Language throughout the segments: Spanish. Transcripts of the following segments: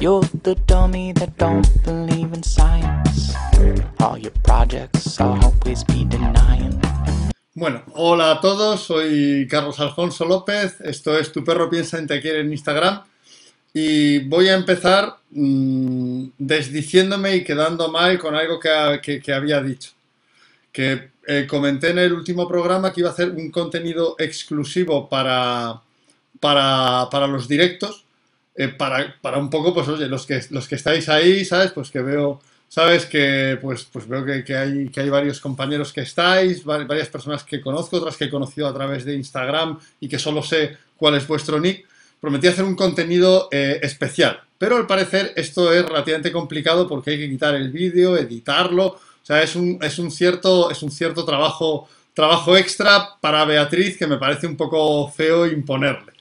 You're the dummy that don't believe in science. All your projects I'll always be denying. Bueno, hola a todos, soy Carlos Alfonso López, esto es Tu perro piensa en te quiere en Instagram y voy a empezar mmm, desdiciéndome y quedando mal con algo que había dicho. Que eh, comenté en el último programa que iba a hacer un contenido exclusivo para, para, para los directos, eh, para, para, un poco, pues oye, los que, los que estáis ahí, ¿sabes? Pues que veo sabes que pues, pues veo que, hay, que hay varios compañeros que estáis, varias personas que conozco, otras que he conocido a través de Instagram y que solo sé cuál es vuestro nick. Prometí hacer un contenido eh, especial, pero al parecer esto es relativamente complicado porque hay que quitar el vídeo, editarlo, o sea, es un, es un, cierto, es un cierto trabajo, trabajo extra para Beatriz que me parece un poco feo imponerle.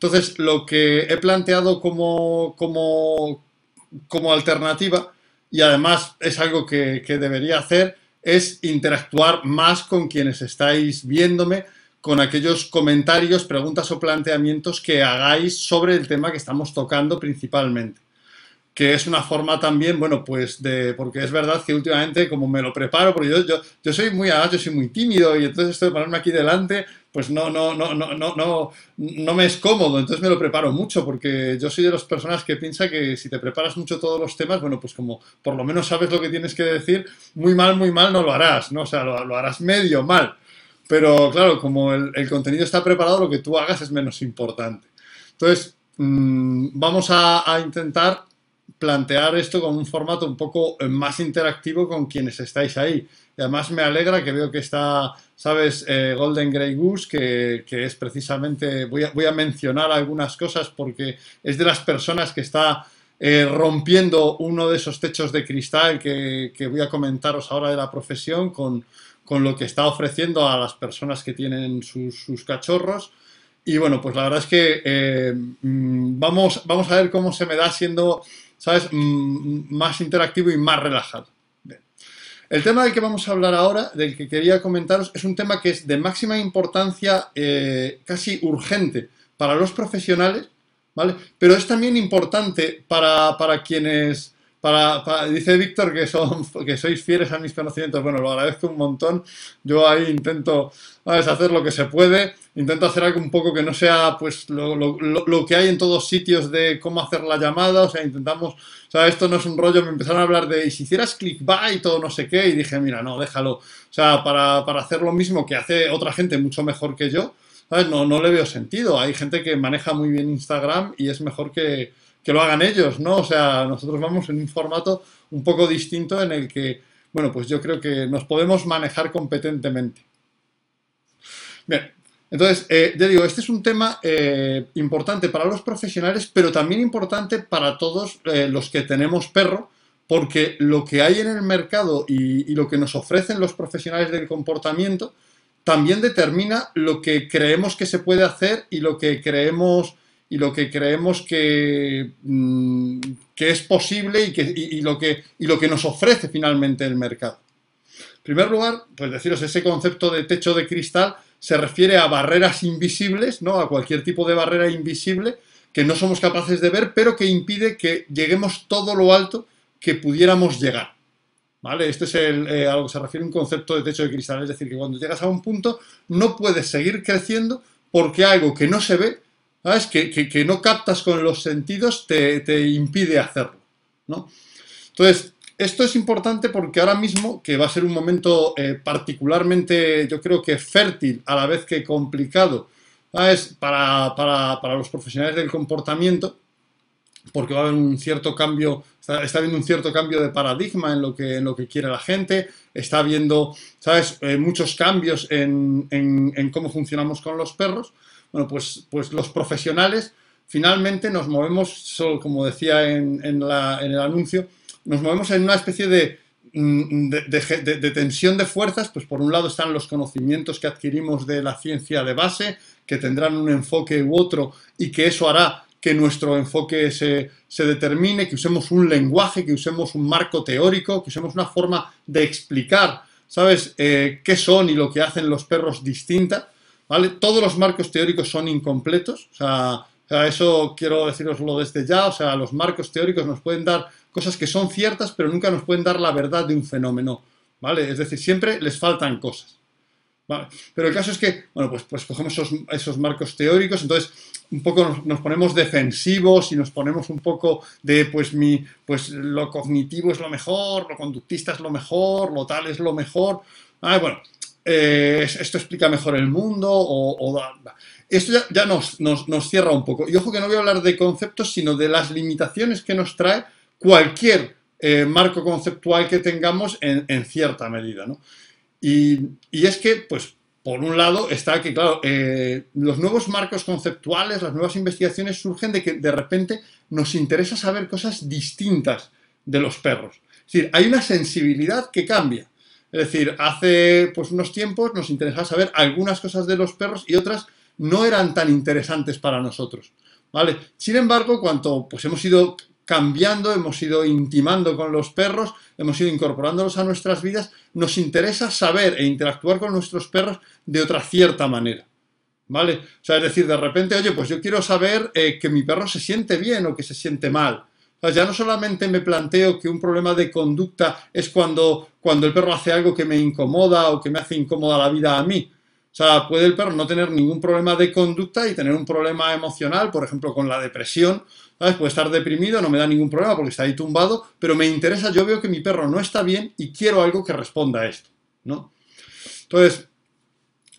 Entonces, lo que he planteado como, como, como alternativa y además es algo que, que, debería hacer, es interactuar más con quienes estáis viéndome, con aquellos comentarios, preguntas o planteamientos que hagáis sobre el tema que estamos tocando principalmente. Que es una forma también, bueno, pues de. Porque es verdad que últimamente, como me lo preparo, porque yo, yo, yo soy muy yo soy muy tímido y entonces esto de ponerme aquí delante, pues no, no, no, no, no, no, no me es cómodo, entonces me lo preparo mucho, porque yo soy de las personas que piensa que si te preparas mucho todos los temas, bueno, pues como por lo menos sabes lo que tienes que decir, muy mal, muy mal no lo harás, ¿no? O sea, lo, harás medio mal. Pero claro, como el, contenido está preparado, lo que tú hagas es menos importante. Entonces, mmm, vamos a, a intentar plantear esto con un formato un poco más interactivo con quienes estáis ahí. Y además me alegra que veo que está, sabes, eh, Golden Grey Goose, que, que es precisamente, voy a, voy a, mencionar algunas cosas porque es de las personas que está eh, rompiendo uno de esos techos de cristal que, que, voy a comentaros ahora de la profesión con, con, lo que está ofreciendo a las personas que tienen sus, sus cachorros. Y bueno, pues la verdad es que eh, vamos, vamos a ver cómo se me da siendo ¿sabes? más interactivo y más relajado. El tema del que vamos a hablar ahora, del que quería comentaros, es un tema que es de máxima importancia, eh, casi urgente para los profesionales, ¿vale? Pero es también importante para, para quienes... Para, dice Víctor que, son, que sois fieles a mis conocimientos. Bueno, lo agradezco un montón. Yo ahí intento hacer lo que se puede. Intento hacer algo un poco que no sea pues lo, lo, lo, que hay en todos sitios de cómo hacer la llamada. O sea, intentamos. O sea, esto no es un rollo. Me empezaron a hablar de y si hicieras clickbait o no sé qué. Y dije, mira, no, déjalo. O sea, para, para hacer lo mismo que hace otra gente mucho mejor que yo. ¿sabes? No, no le veo sentido. Hay gente que maneja muy bien Instagram y es mejor que que lo hagan ellos, ¿no? O sea, nosotros vamos en un formato un poco distinto en el que, bueno, pues yo creo que nos podemos manejar competentemente. Bien, entonces, eh, ya digo, este es un tema eh, importante para los profesionales, pero también importante para todos eh, los que tenemos perro, porque lo que hay en el mercado y, lo que nos ofrecen los profesionales del comportamiento también determina lo que creemos que se puede hacer y lo que creemos y lo que creemos que, que es posible y, lo que, y lo que nos ofrece finalmente el mercado. En primer lugar, pues deciros, ese concepto de techo de cristal se refiere a barreras invisibles, ¿no? a cualquier tipo de barrera invisible que no somos capaces de ver, pero que impide que lleguemos todo lo alto que pudiéramos llegar. ¿Vale? Este es el, eh, a lo que se refiere un concepto de techo de cristal, es decir, que cuando llegas a un punto no puedes seguir creciendo porque algo que no se ve ¿sabes? Que, que, que, no captas con los sentidos te, te impide hacerlo, ¿no? Entonces, esto es importante porque ahora mismo, que va a ser un momento eh, particularmente, yo creo que fértil, a la vez que complicado, ¿sabes? Para, para, para los profesionales del comportamiento, porque va a haber un cierto cambio, está, habiendo un cierto cambio de paradigma en lo que, en lo que quiere la gente, está habiendo, ¿sabes?, eh, muchos cambios en, en, cómo funcionamos con los perros. Bueno, pues, pues los profesionales finalmente nos movemos, como decía en, en el anuncio, nos movemos en una especie de, mm, de, de, tensión de fuerzas, pues por un lado están los conocimientos que adquirimos de la ciencia de base, que tendrán un enfoque u otro y que eso hará que nuestro enfoque se, se, determine, que usemos un lenguaje, que usemos un marco teórico, que usemos una forma de explicar, ¿sabes?, eh, qué son y lo que hacen los perros distinta. ¿vale? Todos los marcos teóricos son incompletos, eso quiero deciroslo desde ya, o sea, los marcos teóricos nos pueden dar cosas que son ciertas, pero nunca nos pueden dar la verdad de un fenómeno, ¿vale? Es decir, siempre les faltan cosas. Pero el caso es que, bueno, pues, pues cogemos esos, esos marcos teóricos, entonces un poco nos, nos, ponemos defensivos y nos ponemos un poco de, pues, mi, pues lo cognitivo es lo mejor, lo conductista es lo mejor, lo tal es lo mejor. Ah, bueno, eh, esto explica mejor el mundo o... esto ya, nos, nos, nos, cierra un poco. Y ojo que no voy a hablar de conceptos, sino de las limitaciones que nos trae cualquier eh, marco conceptual que tengamos en, en cierta medida. ¿no? Y, y, es que, pues, por un lado está que, claro, eh, los nuevos marcos conceptuales, las nuevas investigaciones surgen de que de repente nos interesa saber cosas distintas de los perros. Es decir, hay una sensibilidad que cambia. Es decir, hace pues, unos tiempos nos interesaba saber algunas cosas de los perros y otras no eran tan interesantes para nosotros. ¿vale? Sin embargo, cuando pues, hemos ido cambiando, hemos ido intimando con los perros, hemos ido incorporándolos a nuestras vidas, nos interesa saber e interactuar con nuestros perros de otra cierta manera. ¿Vale? O sea, es decir, de repente, oye, pues yo quiero saber eh, que mi perro se siente bien o que se siente mal. Ya no solamente me planteo que un problema de conducta es cuando, cuando el perro hace algo que me incomoda o que me hace incómoda la vida a mí. O sea, puede el perro no tener ningún problema de conducta y tener un problema emocional, por ejemplo, con la depresión, ¿sabes? Puede estar deprimido, no me da ningún problema porque está ahí tumbado, pero me interesa, yo veo que mi perro no está bien y quiero algo que responda a esto, ¿no? Entonces,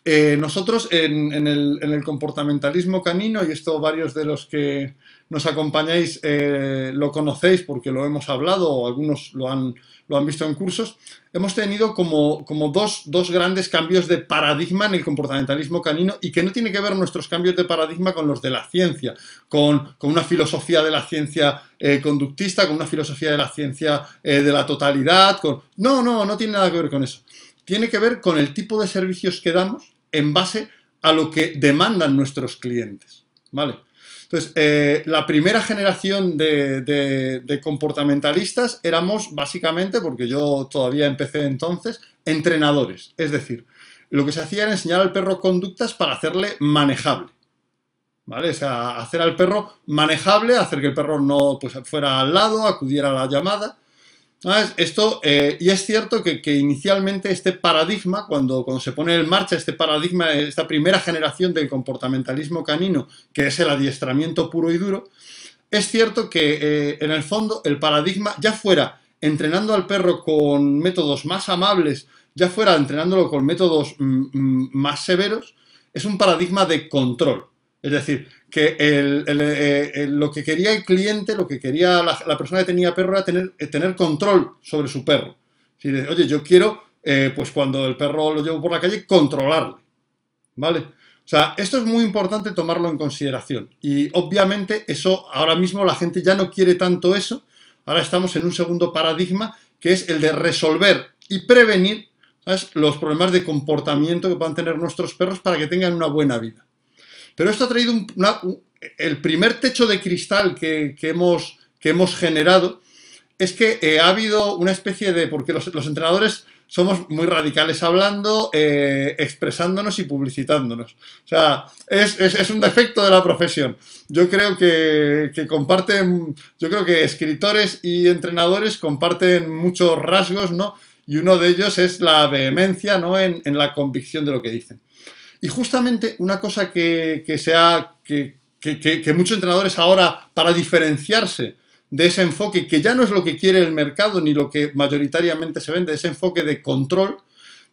eh, nosotros en, en, el, en, el, comportamentalismo canino, y esto varios de los que nos acompañáis eh, lo conocéis porque lo hemos hablado o algunos lo han, lo han visto en cursos, hemos tenido como, como dos, dos, grandes cambios de paradigma en el comportamentalismo canino y que no tiene que ver nuestros cambios de paradigma con los de la ciencia, con, con una filosofía de la ciencia eh, conductista, con una filosofía de la ciencia eh, de la totalidad, no, no, no tiene nada que ver con eso. Tiene que ver con el tipo de servicios que damos en base a lo que demandan nuestros clientes. ¿Vale? Entonces, eh, la primera generación de, comportamentalistas éramos básicamente, porque yo todavía empecé entonces, entrenadores. Es decir, lo que se hacía era enseñar al perro conductas para hacerle manejable. ¿Vale? O sea, hacer al perro manejable, hacer que el perro no pues, fuera al lado, acudiera a la llamada. Esto, eh, y es cierto que, que, inicialmente este paradigma, cuando, cuando se pone en marcha este paradigma, esta primera generación del comportamentalismo canino, que es el adiestramiento puro y duro, es cierto que eh, en el fondo el paradigma, ya fuera entrenando al perro con métodos más amables, ya fuera entrenándolo con métodos mm, más severos, es un paradigma de control. Es decir, que eh, lo que quería el cliente, lo que quería la, persona que tenía perro era tener, eh, control sobre su perro. Si oye, yo quiero, eh, pues cuando el perro lo llevo por la calle, controlarle. ¿Vale? O sea, esto es muy importante tomarlo en consideración. Y obviamente eso, ahora mismo la gente ya no quiere tanto eso. Ahora estamos en un segundo paradigma que es el de resolver y prevenir los problemas de comportamiento que puedan tener nuestros perros para que tengan una buena vida. Pero esto ha traído un, el primer techo de cristal que, hemos, generado es que eh, ha habido una especie de, porque los, entrenadores somos muy radicales hablando, eh, expresándonos y publicitándonos. O sea, es, un defecto de la profesión. Yo creo que, comparten, yo creo que escritores y entrenadores comparten muchos rasgos, ¿no? Y uno de ellos es la vehemencia, ¿no? En la convicción de lo que dicen. Y justamente una cosa que, que, sea, que, que, que, muchos entrenadores ahora, para diferenciarse de ese enfoque, que ya no es lo que quiere el mercado ni lo que mayoritariamente se vende, ese enfoque de control,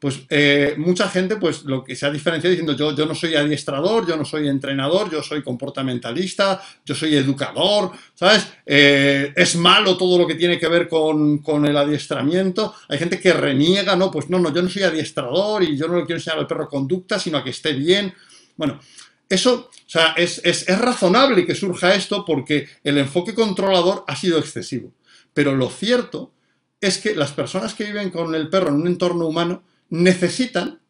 pues eh, mucha gente pues lo que se ha diferenciado diciendo yo, yo no soy adiestrador, yo no soy entrenador, yo soy comportamentalista, yo soy educador, ¿sabes? Eh, es malo todo lo que tiene que ver con, con, el adiestramiento. Hay gente que reniega, no, pues no, no, yo no soy adiestrador y yo no le quiero enseñar al perro conducta, sino a que esté bien. Bueno, eso, o sea, es, es, es razonable que surja esto porque el enfoque controlador ha sido excesivo. Pero lo cierto es que las personas que viven con el perro en un entorno humano necesitan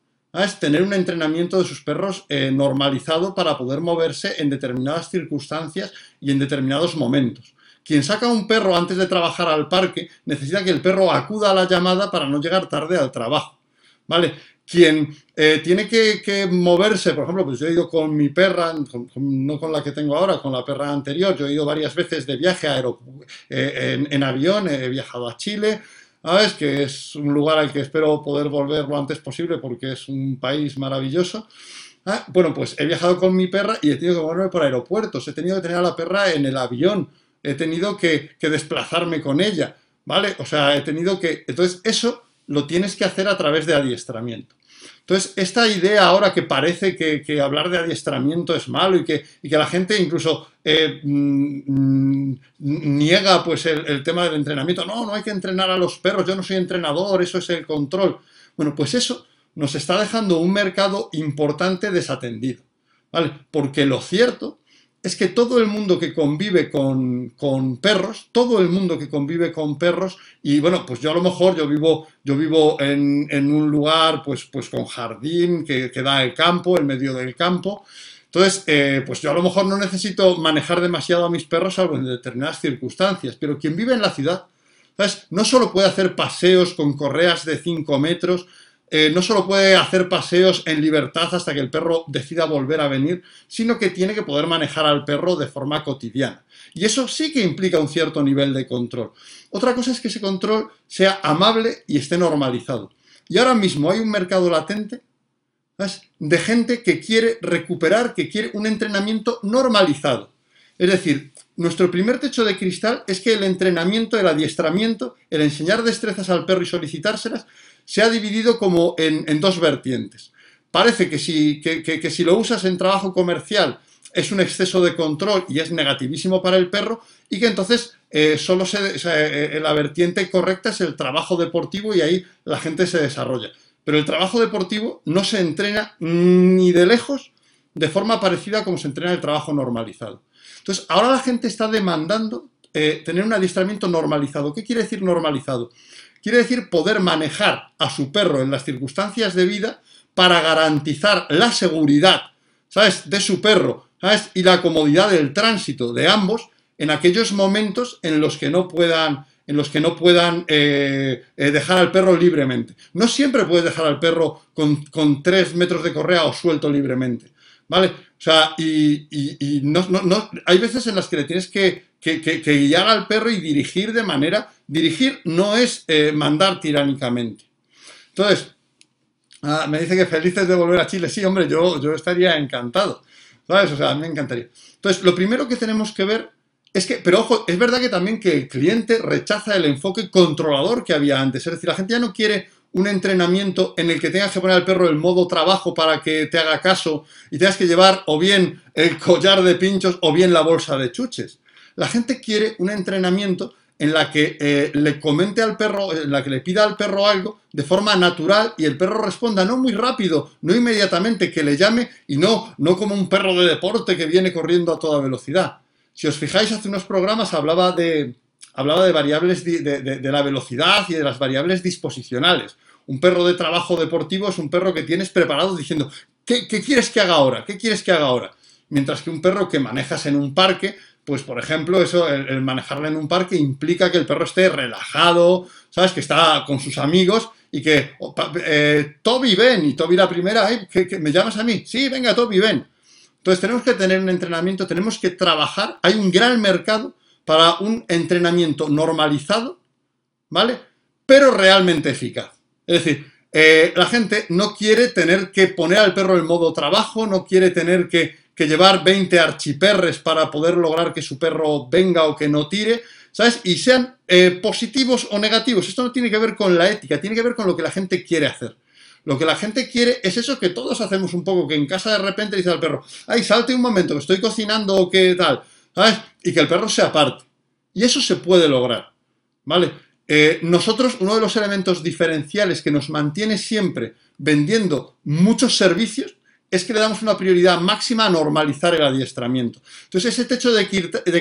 tener un entrenamiento de sus perros eh, normalizado para poder moverse en determinadas circunstancias y en determinados momentos. Quien saca un perro antes de trabajar al parque necesita que el perro acuda a la llamada para no llegar tarde al trabajo. ¿Vale? quien eh, tiene que, moverse, por ejemplo, pues yo he ido con mi perra, no con la que tengo ahora, con la perra anterior, yo he ido varias veces de viaje a eh, en, avión, he viajado a Chile, ¿sabes? Que es un lugar al que espero poder volver lo antes posible porque es un país maravilloso. Ah, bueno, pues he viajado con mi perra y he tenido que moverme por aeropuertos, he tenido que tener a la perra en el avión, he tenido que, que desplazarme con ella, ¿vale? O sea, he tenido que... Entonces, eso lo tienes que hacer a través de adiestramiento. Entonces, esta idea ahora que parece que, hablar de adiestramiento es malo y que, la gente incluso eh, mm, niega pues el, tema del entrenamiento, no, no hay que entrenar a los perros, yo no soy entrenador, eso es el control. Bueno, pues eso nos está dejando un mercado importante desatendido, ¿vale? Porque lo cierto es que todo el mundo que convive con, perros, todo el mundo que convive con perros, y bueno, pues yo a lo mejor yo vivo, yo vivo en, un lugar pues, pues con jardín que, da el campo, en medio del campo. Entonces, eh, pues yo a lo mejor no necesito manejar demasiado a mis perros, salvo en determinadas circunstancias, pero quien vive en la ciudad. No solo puede hacer paseos con correas de 5 metros, eh, no solo puede hacer paseos en libertad hasta que el perro decida volver a venir, sino que tiene que poder manejar al perro de forma cotidiana. Y eso sí que implica un cierto nivel de control. Otra cosa es que ese control sea amable y esté normalizado. Y ahora mismo hay un mercado latente de gente que quiere recuperar, que quiere un entrenamiento normalizado. Es decir, nuestro primer techo de cristal es que el entrenamiento, el adiestramiento, el enseñar destrezas al perro y solicitárselas, se ha dividido como en, dos vertientes. Parece que si, que, si lo usas en trabajo comercial es un exceso de control y es negativísimo para el perro y que entonces eh, solo se, eh, la vertiente correcta es el trabajo deportivo y ahí la gente se desarrolla. Pero el trabajo deportivo no se entrena ni de lejos de forma parecida como se entrena el trabajo normalizado. Entonces, ahora la gente está demandando eh, tener un adiestramiento normalizado. ¿Qué quiere decir normalizado? Quiere decir poder manejar a su perro en las circunstancias de vida para garantizar la seguridad, ¿sabes?, de su perro, ¿sabes?, y la comodidad del tránsito de ambos en aquellos momentos en los que no puedan en los que no puedan eh, eh, dejar al perro libremente. No siempre puedes dejar al perro con, tres metros de correa o suelto libremente, ¿vale? O sea, y, hay veces en las que le tienes que, que, guiar al perro y dirigir de manera... Dirigir no es eh, mandar tiránicamente. Entonces, ah, me dice que felices de volver a Chile. Sí, hombre, yo, yo estaría encantado. ¿Sabes? O sea, me encantaría. Entonces, lo primero que tenemos que ver es que, pero ojo, es verdad que también que el cliente rechaza el enfoque controlador que había antes. Es decir, la gente ya no quiere un entrenamiento en el que tengas que poner al perro el modo trabajo para que te haga caso y tengas que llevar o bien el collar de pinchos o bien la bolsa de chuches. La gente quiere un entrenamiento en la que eh, le comente al perro, en la que le pida al perro algo de forma natural y el perro responda, no muy rápido, no inmediatamente, que le llame y no, no como un perro de deporte que viene corriendo a toda velocidad. Si os fijáis, hace unos programas hablaba de, hablaba de variables de, la velocidad y de las variables disposicionales. Un perro de trabajo deportivo es un perro que tienes preparado diciendo, ¿qué, qué quieres que haga ahora? ¿Qué quieres que haga ahora? Mientras que un perro que manejas en un parque pues por ejemplo, eso, el, manejarla en un parque implica que el perro esté relajado, ¿sabes? Que está con sus amigos y que, eh, Toby, ven, y Toby la primera, ¿Que, me llamas a mí? Sí, venga, Toby, ven. Entonces tenemos que tener un entrenamiento, tenemos que trabajar, hay un gran mercado para un entrenamiento normalizado, ¿vale? Pero realmente eficaz. Es decir, eh, la gente no quiere tener que poner al perro en modo trabajo, no quiere tener que que llevar 20 archiperres para poder lograr que su perro venga o que no tire, ¿sabes? Y sean eh, positivos o negativos. Esto no tiene que ver con la ética, tiene que ver con lo que la gente quiere hacer. Lo que la gente quiere es eso que todos hacemos un poco, que en casa de repente dice al perro, ay, salte un momento, que estoy cocinando o qué tal, ¿sabes? Y que el perro se aparte. Y eso se puede lograr, ¿vale? Eh, nosotros, uno de los elementos diferenciales que nos mantiene siempre vendiendo muchos servicios es que le damos una prioridad máxima a normalizar el adiestramiento. Entonces, ese techo de,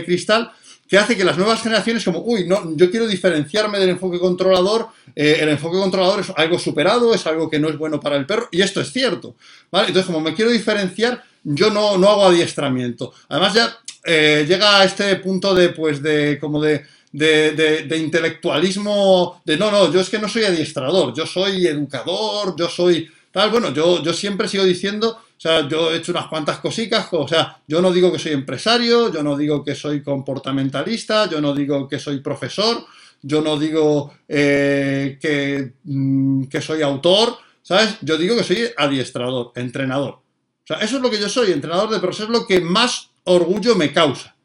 cristal que hace que las nuevas generaciones, como, uy, no, yo quiero diferenciarme del enfoque controlador, eh, el enfoque controlador es algo superado, es algo que no es bueno para el perro, y esto es cierto, ¿vale? Entonces, como me quiero diferenciar, yo no, no hago adiestramiento. Además, ya eh, llega a este punto de, pues, de, como de, de, de, intelectualismo, de no, no, yo es que no soy adiestrador, yo soy educador, yo soy Bueno, yo, yo siempre sigo diciendo, o sea, yo he hecho unas cuantas cositas, o sea, yo no digo que soy empresario, yo no digo que soy comportamentalista, yo no digo que soy profesor, yo no digo eh, que, mm, que soy autor, ¿sabes? Yo digo que soy adiestrador, entrenador. O sea, eso es lo que yo soy, entrenador de perros, es lo que más orgullo me causa.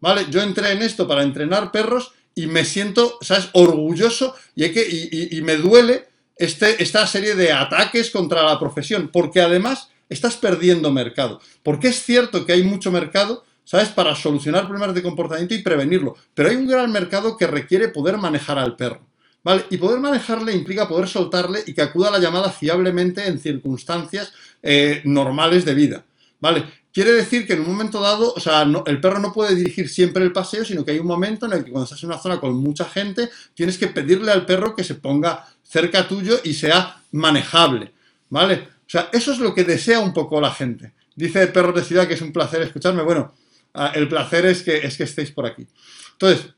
¿Vale? Yo entré en esto para entrenar perros y me siento, ¿sabes?, orgulloso y, hay que, y, me duele este, esta serie de ataques contra la profesión, porque además estás perdiendo mercado. Porque es cierto que hay mucho mercado, ¿sabes?, para solucionar problemas de comportamiento y prevenirlo, pero hay un gran mercado que requiere poder manejar al perro. ¿Vale? Y poder manejarle implica poder soltarle y que acuda a la llamada fiablemente en circunstancias eh, normales de vida. ¿Vale? Quiere decir que en un momento dado, o sea, el perro no puede dirigir siempre el paseo, sino que hay un momento en el que cuando estás en una zona con mucha gente, tienes que pedirle al perro que se ponga cerca tuyo y sea manejable. ¿Vale? O sea, eso es lo que desea un poco la gente. Dice perro de ciudad que es un placer escucharme. Bueno, ah, el placer es que, es que estéis por aquí. Entonces,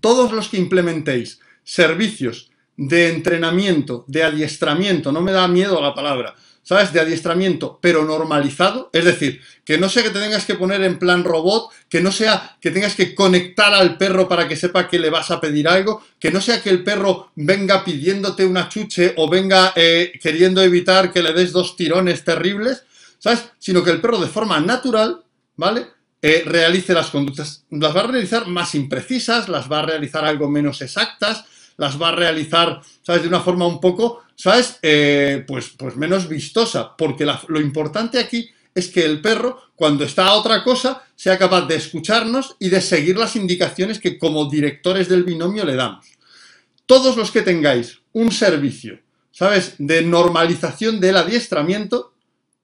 todos los que implementéis servicios de entrenamiento, de adiestramiento, no me da miedo la palabra, ¿sabes? De adiestramiento, pero normalizado. Es decir, que no sea que te tengas que poner en plan robot, que no sea que tengas que conectar al perro para que sepa que le vas a pedir algo, que no sea que el perro venga pidiéndote una chuche o venga eh, queriendo evitar que le des dos tirones terribles, ¿sabes? Sino que el perro de forma natural, ¿vale? Eh, realice las conductas. Las va a realizar más imprecisas, las va a realizar algo menos exactas, las va a realizar, ¿sabes? De una forma un poco, ¿sabes? Eh, pues, pues menos vistosa, porque lo importante aquí es que el perro, cuando está a otra cosa, sea capaz de escucharnos y de seguir las indicaciones que como directores del binomio le damos. Todos los que tengáis un servicio, ¿sabes? De normalización del adiestramiento,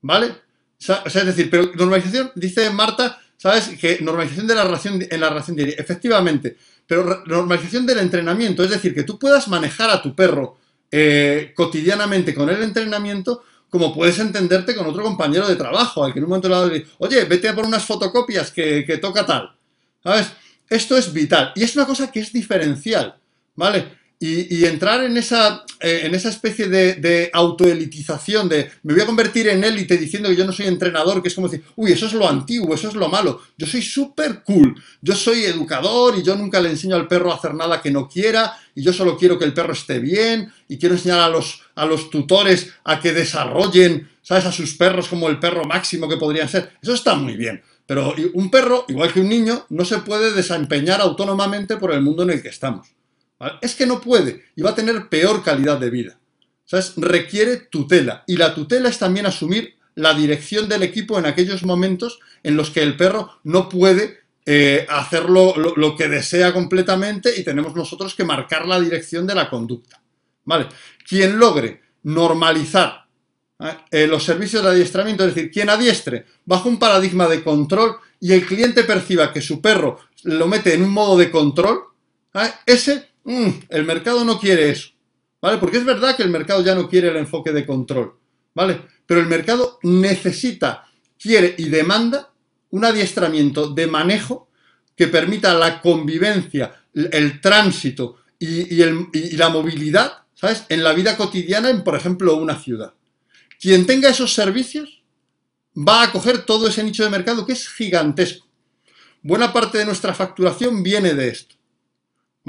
¿vale? O sea, es decir, pero normalización, dice Marta, ¿sabes? Que normalización de la relación en la relación diaria. Efectivamente, pero normalización del entrenamiento, es decir, que tú puedas manejar a tu perro eh, cotidianamente con el entrenamiento como puedes entenderte con otro compañero de trabajo, al que en un momento dado le dice, oye, vete a por unas fotocopias que, que toca tal. ¿Sabes? Esto es vital y es una cosa que es diferencial, ¿vale? Y, entrar en esa, eh, en esa especie de, de, autoelitización, de me voy a convertir en élite diciendo que yo no soy entrenador, que es como decir, uy, eso es lo antiguo, eso es lo malo. Yo soy súper cool, yo soy educador y yo nunca le enseño al perro a hacer nada que no quiera y yo solo quiero que el perro esté bien y quiero enseñar a los, a los tutores a que desarrollen, ¿sabes?, a sus perros como el perro máximo que podrían ser. Eso está muy bien. Pero un perro, igual que un niño, no se puede desempeñar autónomamente por el mundo en el que estamos. Es que no puede y va a tener peor calidad de vida. ¿Sabes? Requiere tutela y la tutela es también asumir la dirección del equipo en aquellos momentos en los que el perro no puede eh, hacer lo, que desea completamente y tenemos nosotros que marcar la dirección de la conducta. ¿Vale? Quien logre normalizar ¿eh? Eh, los servicios de adiestramiento, es decir, quien adiestre bajo un paradigma de control y el cliente perciba que su perro lo mete en un modo de control, ese Mm, el mercado no quiere eso, ¿vale? Porque es verdad que el mercado ya no quiere el enfoque de control, ¿vale? Pero el mercado necesita, quiere y demanda un adiestramiento de manejo que permita la convivencia, el tránsito y, la movilidad, ¿sabes? En la vida cotidiana en, por ejemplo, una ciudad. Quien tenga esos servicios va a coger todo ese nicho de mercado que es gigantesco. Buena parte de nuestra facturación viene de esto.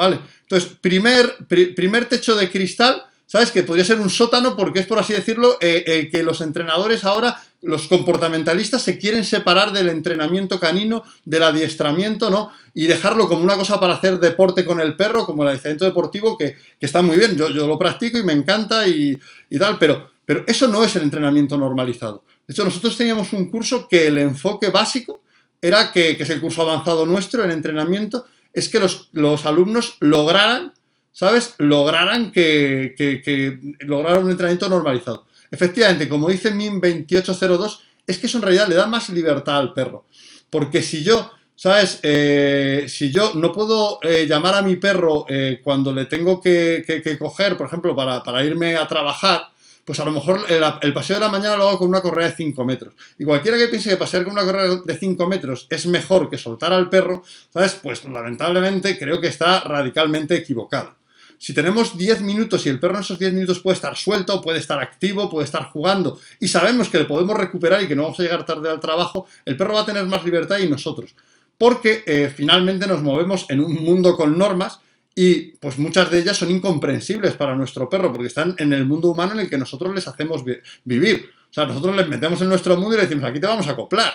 ¿Vale? Entonces, primer, primer techo de cristal, ¿sabes? Que podría ser un sótano porque es, por así decirlo, eh, que los entrenadores ahora, los comportamentalistas, se quieren separar del entrenamiento canino, del adiestramiento, ¿no? Y dejarlo como una cosa para hacer deporte con el perro, como el adiestramiento deportivo, que, está muy bien, yo, yo, lo practico y me encanta y, tal, pero, pero eso no es el entrenamiento normalizado. De hecho, nosotros teníamos un curso que el enfoque básico era que, que es el curso avanzado nuestro en entrenamiento, es que los, alumnos lograran, ¿sabes? Lograran que, que, lograran un entrenamiento normalizado. Efectivamente, como dice MIM 2802, es que eso en realidad le da más libertad al perro. Porque si yo, ¿sabes? Eh, si yo no puedo eh, llamar a mi perro eh, cuando le tengo que, coger, por ejemplo, para, para irme a trabajar, pues a lo mejor el, paseo de la mañana lo hago con una correa de 5 metros. Y cualquiera que piense que pasear con una correa de 5 metros es mejor que soltar al perro, ¿sabes? Pues lamentablemente creo que está radicalmente equivocado. si tenemos 10 minutos y el perro en esos 10 minutos puede estar suelto, puede estar activo, puede estar jugando y sabemos que le podemos recuperar y que no vamos a llegar tarde al trabajo, el perro va a tener más libertad y nosotros. Porque eh, finalmente nos movemos en un mundo con normas y pues muchas de ellas son incomprensibles para nuestro perro porque están en el mundo humano en el que nosotros les hacemos vivir. O sea, nosotros les metemos en nuestro mundo y le decimos, aquí te vamos a acoplar,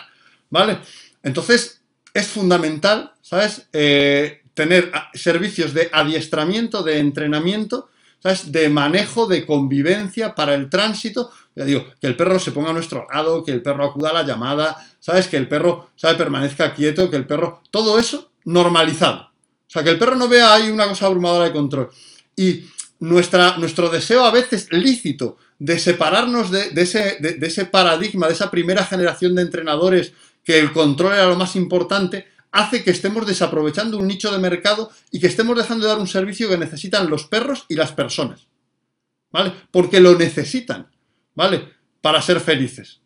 ¿vale? Entonces, es fundamental, ¿sabes? Eh, tener servicios de adiestramiento, de entrenamiento, ¿sabes? De manejo, de convivencia para el tránsito. Ya digo, que el perro se ponga a nuestro lado, que el perro acuda a la llamada, ¿sabes? Que el perro, ¿sabes? Permanezca quieto, que el perro... Todo eso normalizado. Sea, que el perro no vea ahí una cosa abrumadora de control. Y nuestra, nuestro deseo a veces lícito de separarnos de, ese, de ese paradigma, de esa primera generación de entrenadores que el control era lo más importante, hace que estemos desaprovechando un nicho de mercado y que estemos dejando de dar un servicio que necesitan los perros y las personas. ¿Vale? Porque lo necesitan, ¿vale? Para ser felices.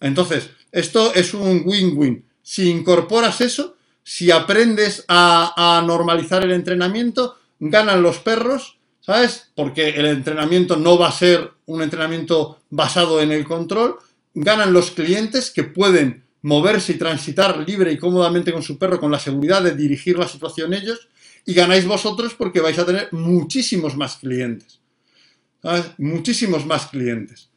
Entonces, esto es un win-win. Si incorporas eso, si aprendes a, normalizar el entrenamiento, ganan los perros, ¿sabes? Porque el entrenamiento no va a ser un entrenamiento basado en el control, ganan los clientes que pueden moverse y transitar libre y cómodamente con su perro con la seguridad de dirigir la situación ellos y ganáis vosotros porque vais a tener muchísimos más clientes. Muchísimos más clientes.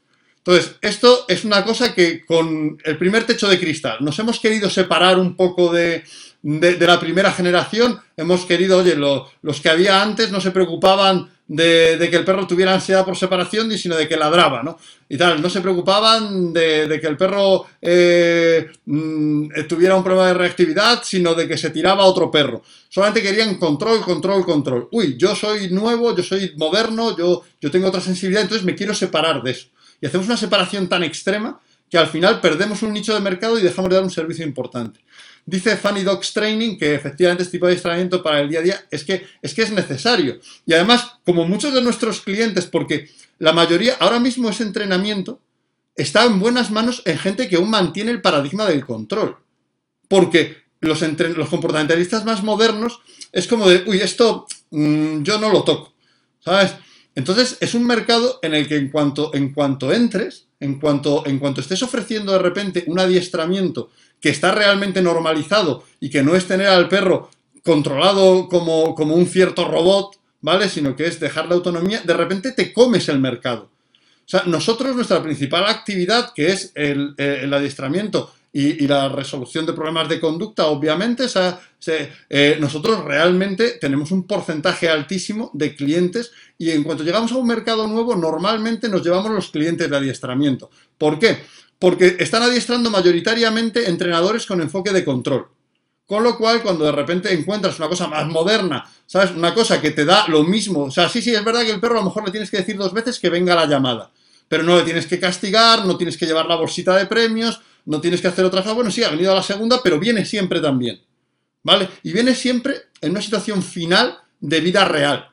Entonces, esto es una cosa que con el primer techo de cristal nos hemos querido separar un poco de, de, la primera generación, hemos querido, oye, los que había antes no se preocupaban de, que el perro tuviera ansiedad por separación, sino de que ladraba, ¿no? Y tal, no se preocupaban de, que el perro eh, mm, tuviera un problema de reactividad, sino de que se tiraba a otro perro. Solamente querían control, control, control. Uy, yo soy nuevo, yo soy moderno, yo, yo tengo otra sensibilidad, entonces me quiero separar de eso. Y hacemos una separación tan extrema que al final perdemos un nicho de mercado y dejamos de dar un servicio importante. Dice Funny Dogs Training que efectivamente este tipo de adiestramiento para el día a día es que, es que es necesario. Y además, como muchos de nuestros clientes, porque la mayoría, ahora mismo ese entrenamiento está en buenas manos en gente que aún mantiene el paradigma del control. Porque los, los comportamentalistas más modernos es como de, uy, esto mm, yo no lo toco. ¿Sabes? Entonces es un mercado en el que en cuanto, en cuanto entres, en cuanto, en cuanto estés ofreciendo de repente un adiestramiento que está realmente normalizado y que no es tener al perro controlado como, como un cierto robot, ¿vale? Sino que es dejar la autonomía, de repente te comes el mercado. O sea, nosotros nuestra principal actividad, que es el, el adiestramiento y, la resolución de problemas de conducta, obviamente, eh, nosotros realmente tenemos un porcentaje altísimo de clientes y en cuanto llegamos a un mercado nuevo, normalmente nos llevamos los clientes de adiestramiento. ¿Por qué? Porque están adiestrando mayoritariamente entrenadores con enfoque de control. Con lo cual, cuando de repente encuentras una cosa más moderna, ¿sabes? Una cosa que te da lo mismo. O sea, sí, sí, es verdad que el perro a lo mejor le tienes que decir dos veces que venga la llamada. Pero no le tienes que castigar, no tienes que llevar la bolsita de premios, no tienes que hacer otra cosa. Bueno, sí, ha venido a la segunda, pero viene siempre también. ¿Vale? Y viene siempre en una situación final de vida real.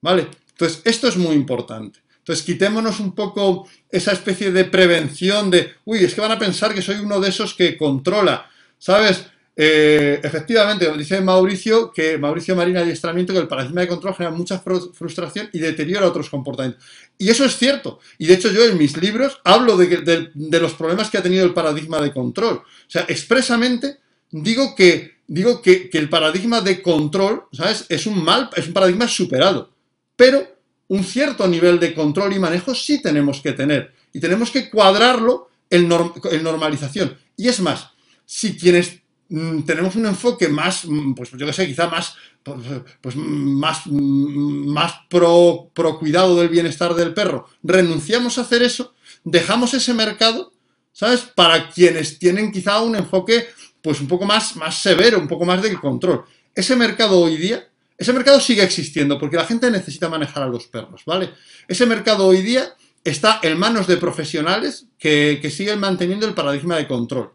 ¿Vale? Entonces, esto es muy importante. Entonces, quitémonos un poco esa especie de prevención de, uy, es que van a pensar que soy uno de esos que controla. ¿Sabes? Eh, efectivamente, dice Mauricio que Mauricio Marina adiestramiento que el paradigma de control genera mucha frustración y deteriora otros comportamientos. Y eso es cierto. Y de hecho yo en mis libros hablo de, los problemas que ha tenido el paradigma de control. O sea, expresamente digo que, digo que, que el paradigma de control, ¿sabes? Es un mal, es un paradigma superado. Pero un cierto nivel de control y manejo sí tenemos que tener. Y tenemos que cuadrarlo en, normalización. Y es más, si quienes Mm, tenemos un enfoque más, mm, pues yo que sé, quizá más, pues, pues más, mm, más pro, pro, cuidado del bienestar del perro, renunciamos a hacer eso, dejamos ese mercado, ¿sabes? Para quienes tienen quizá un enfoque, pues un poco más, más severo, un poco más de control. Ese mercado hoy día, ese mercado sigue existiendo porque la gente necesita manejar a los perros, ¿vale? Ese mercado hoy día está en manos de profesionales que, siguen manteniendo el paradigma de control,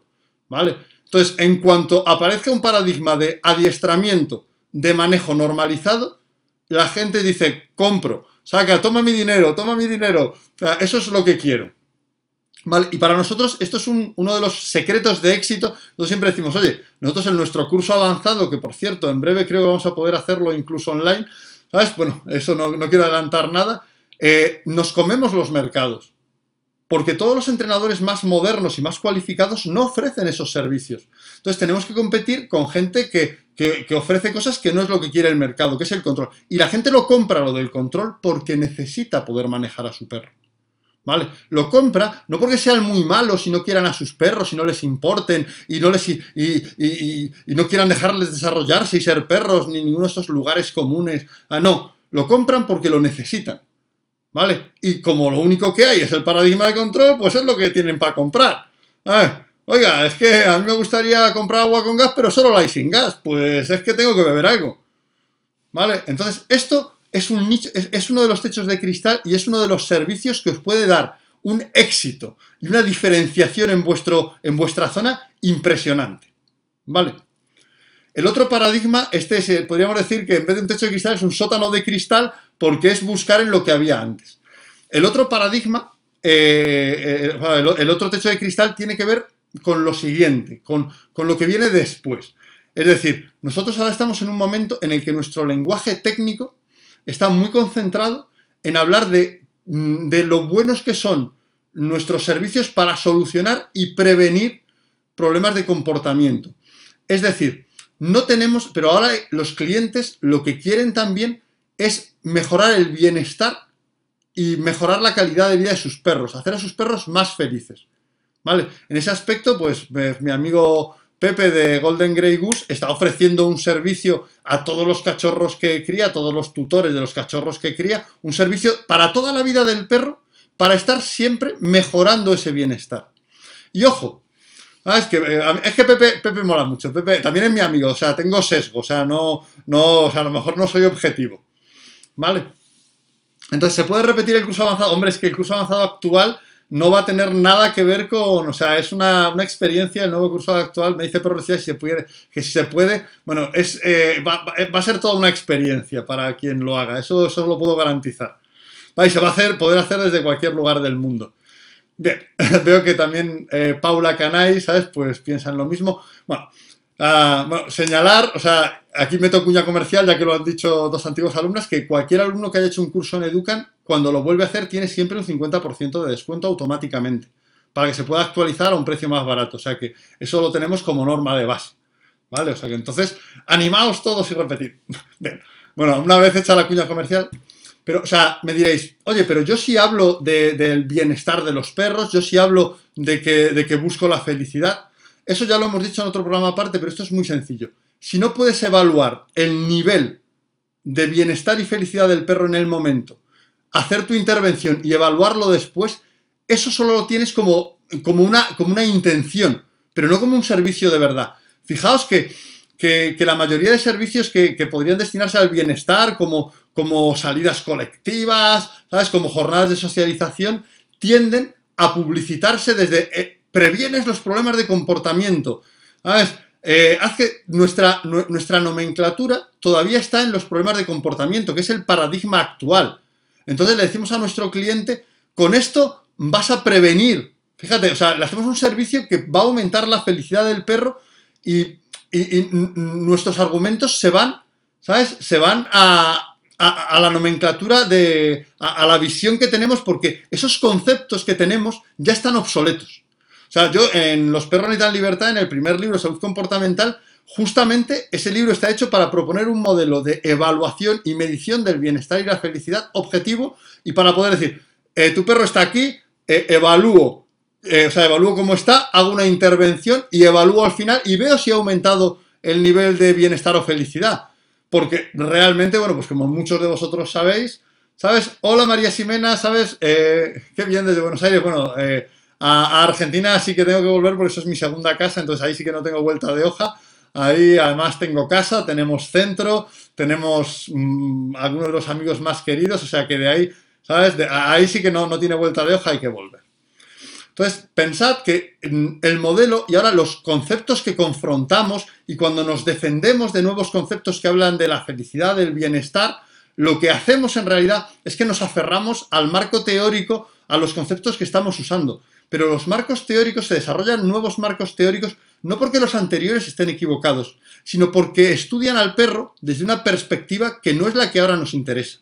¿vale? Entonces, en cuanto aparezca un paradigma de adiestramiento, de manejo normalizado, la gente dice, compro, saca, toma mi dinero, toma mi dinero. eso es lo que quiero. Y para nosotros esto es uno de los secretos de éxito. Nosotros siempre decimos, oye, nosotros en nuestro curso avanzado, que por cierto, en breve creo que vamos a poder hacerlo incluso online, ¿sabes? Bueno, eso no, quiero adelantar nada. Eh, nos comemos los mercados porque todos los entrenadores más modernos y más cualificados no ofrecen esos servicios. Entonces tenemos que competir con gente que, ofrece cosas que no es lo que quiere el mercado, que es el control. Y la gente lo compra lo del control porque necesita poder manejar a su perro. ¿Vale? Lo compra no porque sean muy malos y no quieran a sus perros y no les importen y no, les, y, y no quieran dejarles desarrollarse y ser perros ni ninguno de estos lugares comunes. Ah, no, lo compran porque lo necesitan. ¿vale? Y como lo único que hay es el paradigma de control, pues es lo que tienen para comprar. oiga, es que a mí me gustaría comprar agua con gas, pero solo la hay sin gas. Pues es que tengo que beber algo. ¿Vale? Entonces, esto es, un es, uno de los techos de cristal y es uno de los servicios que os puede dar un éxito y una diferenciación en, vuestro, en vuestra zona impresionante. ¿Vale? El otro paradigma, este es, eh, podríamos decir que en vez de un techo de cristal es un sótano de cristal porque es buscar en lo que había antes. El otro paradigma, eh, eh, el, otro techo de cristal tiene que ver con lo siguiente, con, lo que viene después. Es decir, nosotros ahora estamos en un momento en el que nuestro lenguaje técnico está muy concentrado en hablar de, mm, de lo buenos que son nuestros servicios para solucionar y prevenir problemas de comportamiento. Es decir, no tenemos, pero ahora los clientes lo que quieren también es mejorar el bienestar y mejorar la calidad de vida de sus perros, hacer a sus perros más felices. ¿Vale? En ese aspecto, pues mi amigo Pepe de Golden Grey Goose está ofreciendo un servicio a todos los cachorros que cría, a todos los tutores de los cachorros que cría, un servicio para toda la vida del perro, para estar siempre mejorando ese bienestar. Y ojo, Ah, es que, eh, es que Pepe, Pepe mola mucho. Pepe también es mi amigo, o sea, tengo sesgo, o sea, no, no, o sea, a lo mejor no soy objetivo. ¿Vale? Entonces, ¿se puede repetir el curso avanzado? Hombre, es que el curso avanzado actual no va a tener nada que ver con, o sea, es una, experiencia, el nuevo curso actual, me dice Perro si se puede, que si se puede, bueno, es, eh, va, a ser toda una experiencia para quien lo haga, eso, eso lo puedo garantizar. ¿Vale? Y se va a hacer, poder hacer desde cualquier lugar del mundo. Bien, veo que también eh, Paula Canay, ¿sabes? Pues piensan lo mismo. Bueno, señalar, o sea, aquí meto cuña comercial, ya que lo han dicho dos antiguos alumnos, que cualquier alumno que haya hecho un curso en Educan, cuando lo vuelve a hacer, tiene siempre un 50% de descuento automáticamente, para que se pueda actualizar a un precio más barato. O sea que eso lo tenemos como norma de base. ¿Vale? O sea que entonces, animaos todos y repetid. Bueno, una vez hecha la cuña comercial, pero, o sea, me diréis, oye, pero yo sí hablo del bienestar de los perros, yo sí hablo de que, de que busco la felicidad. Eso ya lo hemos dicho en otro programa aparte, pero esto es muy sencillo. Si no puedes evaluar el nivel de bienestar y felicidad del perro en el momento, hacer tu intervención y evaluarlo después, eso solo lo tienes como, como, una, como una intención, pero no como un servicio de verdad. Fijaos que, que, la mayoría de servicios que, que podrían destinarse al bienestar, como como salidas colectivas, ¿sabes? Como jornadas de socialización, tienden a publicitarse desde eh, previenes los problemas de comportamiento, ¿sabes? Eh, hace nuestra, nuestra nomenclatura todavía está en los problemas de comportamiento, que es el paradigma actual. Entonces le decimos a nuestro cliente, con esto vas a prevenir. Fíjate, o sea, le hacemos un servicio que va a aumentar la felicidad del perro y, nuestros argumentos se van, ¿sabes? Se van a, a, la nomenclatura de. A, la visión que tenemos, porque esos conceptos que tenemos ya están obsoletos. O sea, yo en Los perros necesitan libertad, en el primer libro, Salud Comportamental, justamente ese libro está hecho para proponer un modelo de evaluación y medición del bienestar y la felicidad objetivo y para poder decir, eh, tu perro está aquí, eh, evalúo, eh, o sea, evalúo cómo está, hago una intervención y evalúo al final y veo si ha aumentado el nivel de bienestar o felicidad porque realmente, bueno, pues como muchos de vosotros sabéis, ¿sabes? Hola María Ximena, ¿sabes? Qué bien desde Buenos Aires, bueno, eh, a, Argentina sí que tengo que volver porque eso es mi segunda casa, entonces ahí sí que no tengo vuelta de hoja. Ahí además tengo casa, tenemos centro, tenemos mm, algunos de los amigos más queridos, o sea que de ahí, ¿sabes? ahí sí que no, no tiene vuelta de hoja, hay que volver. Entonces, pensad que el modelo y ahora los conceptos que confrontamos y cuando nos defendemos de nuevos conceptos que hablan de la felicidad, del bienestar, lo que hacemos en realidad es que nos aferramos al marco teórico, a los conceptos que estamos usando. Pero los marcos teóricos se desarrollan nuevos marcos teóricos no porque los anteriores estén equivocados, sino porque estudian al perro desde una perspectiva que no es la que ahora nos interesa.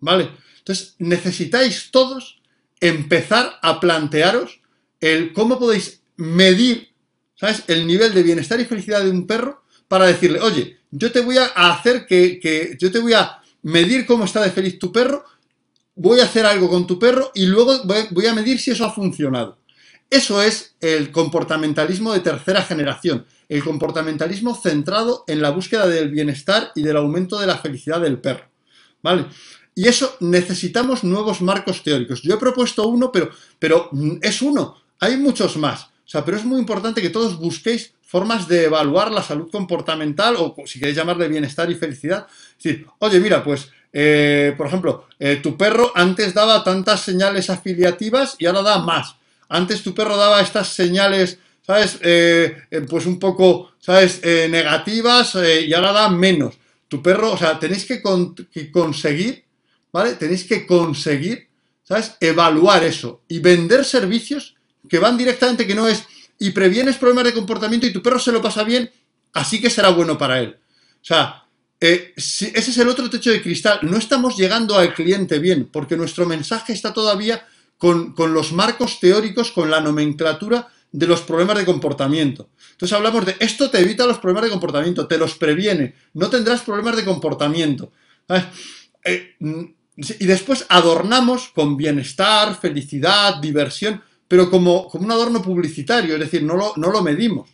¿Vale? Entonces, necesitáis todos empezar a plantearos el cómo podéis medir, ¿sabes?, el nivel de bienestar y felicidad de un perro para decirle, oye, yo te voy a hacer que, que yo te voy a medir cómo está de feliz tu perro, voy a hacer algo con tu perro y luego voy a medir si eso ha funcionado. Eso es el comportamentalismo de tercera generación, el comportamentalismo centrado en la búsqueda del bienestar y del aumento de la felicidad del perro. ¿Vale? Y eso necesitamos nuevos marcos teóricos. Yo he propuesto uno, pero, pero es uno. Hay muchos más. O sea, pero es muy importante que todos busquéis formas de evaluar la salud comportamental o si queréis llamarle bienestar y felicidad. Es decir, oye, mira, pues, eh, por ejemplo, eh, tu perro antes daba tantas señales afiliativas y ahora da más. Antes tu perro daba estas señales, ¿sabes? Eh, pues un poco, ¿sabes? negativas y ahora da menos. Tu perro, o sea, tenéis que conseguir ¿vale? Tenéis que conseguir, ¿sabes? Evaluar eso y vender servicios que van directamente, que no es, y previenes problemas de comportamiento y tu perro se lo pasa bien, así que será bueno para él. O sea, eh, ese es el otro techo de cristal. No estamos llegando al cliente bien, porque nuestro mensaje está todavía con, los marcos teóricos, con la nomenclatura de los problemas de comportamiento. Entonces hablamos de esto te evita los problemas de comportamiento, te los previene, no tendrás problemas de comportamiento. Eh, y después adornamos con bienestar, felicidad, diversión, pero como, como un adorno publicitario, es decir, no lo, no lo medimos,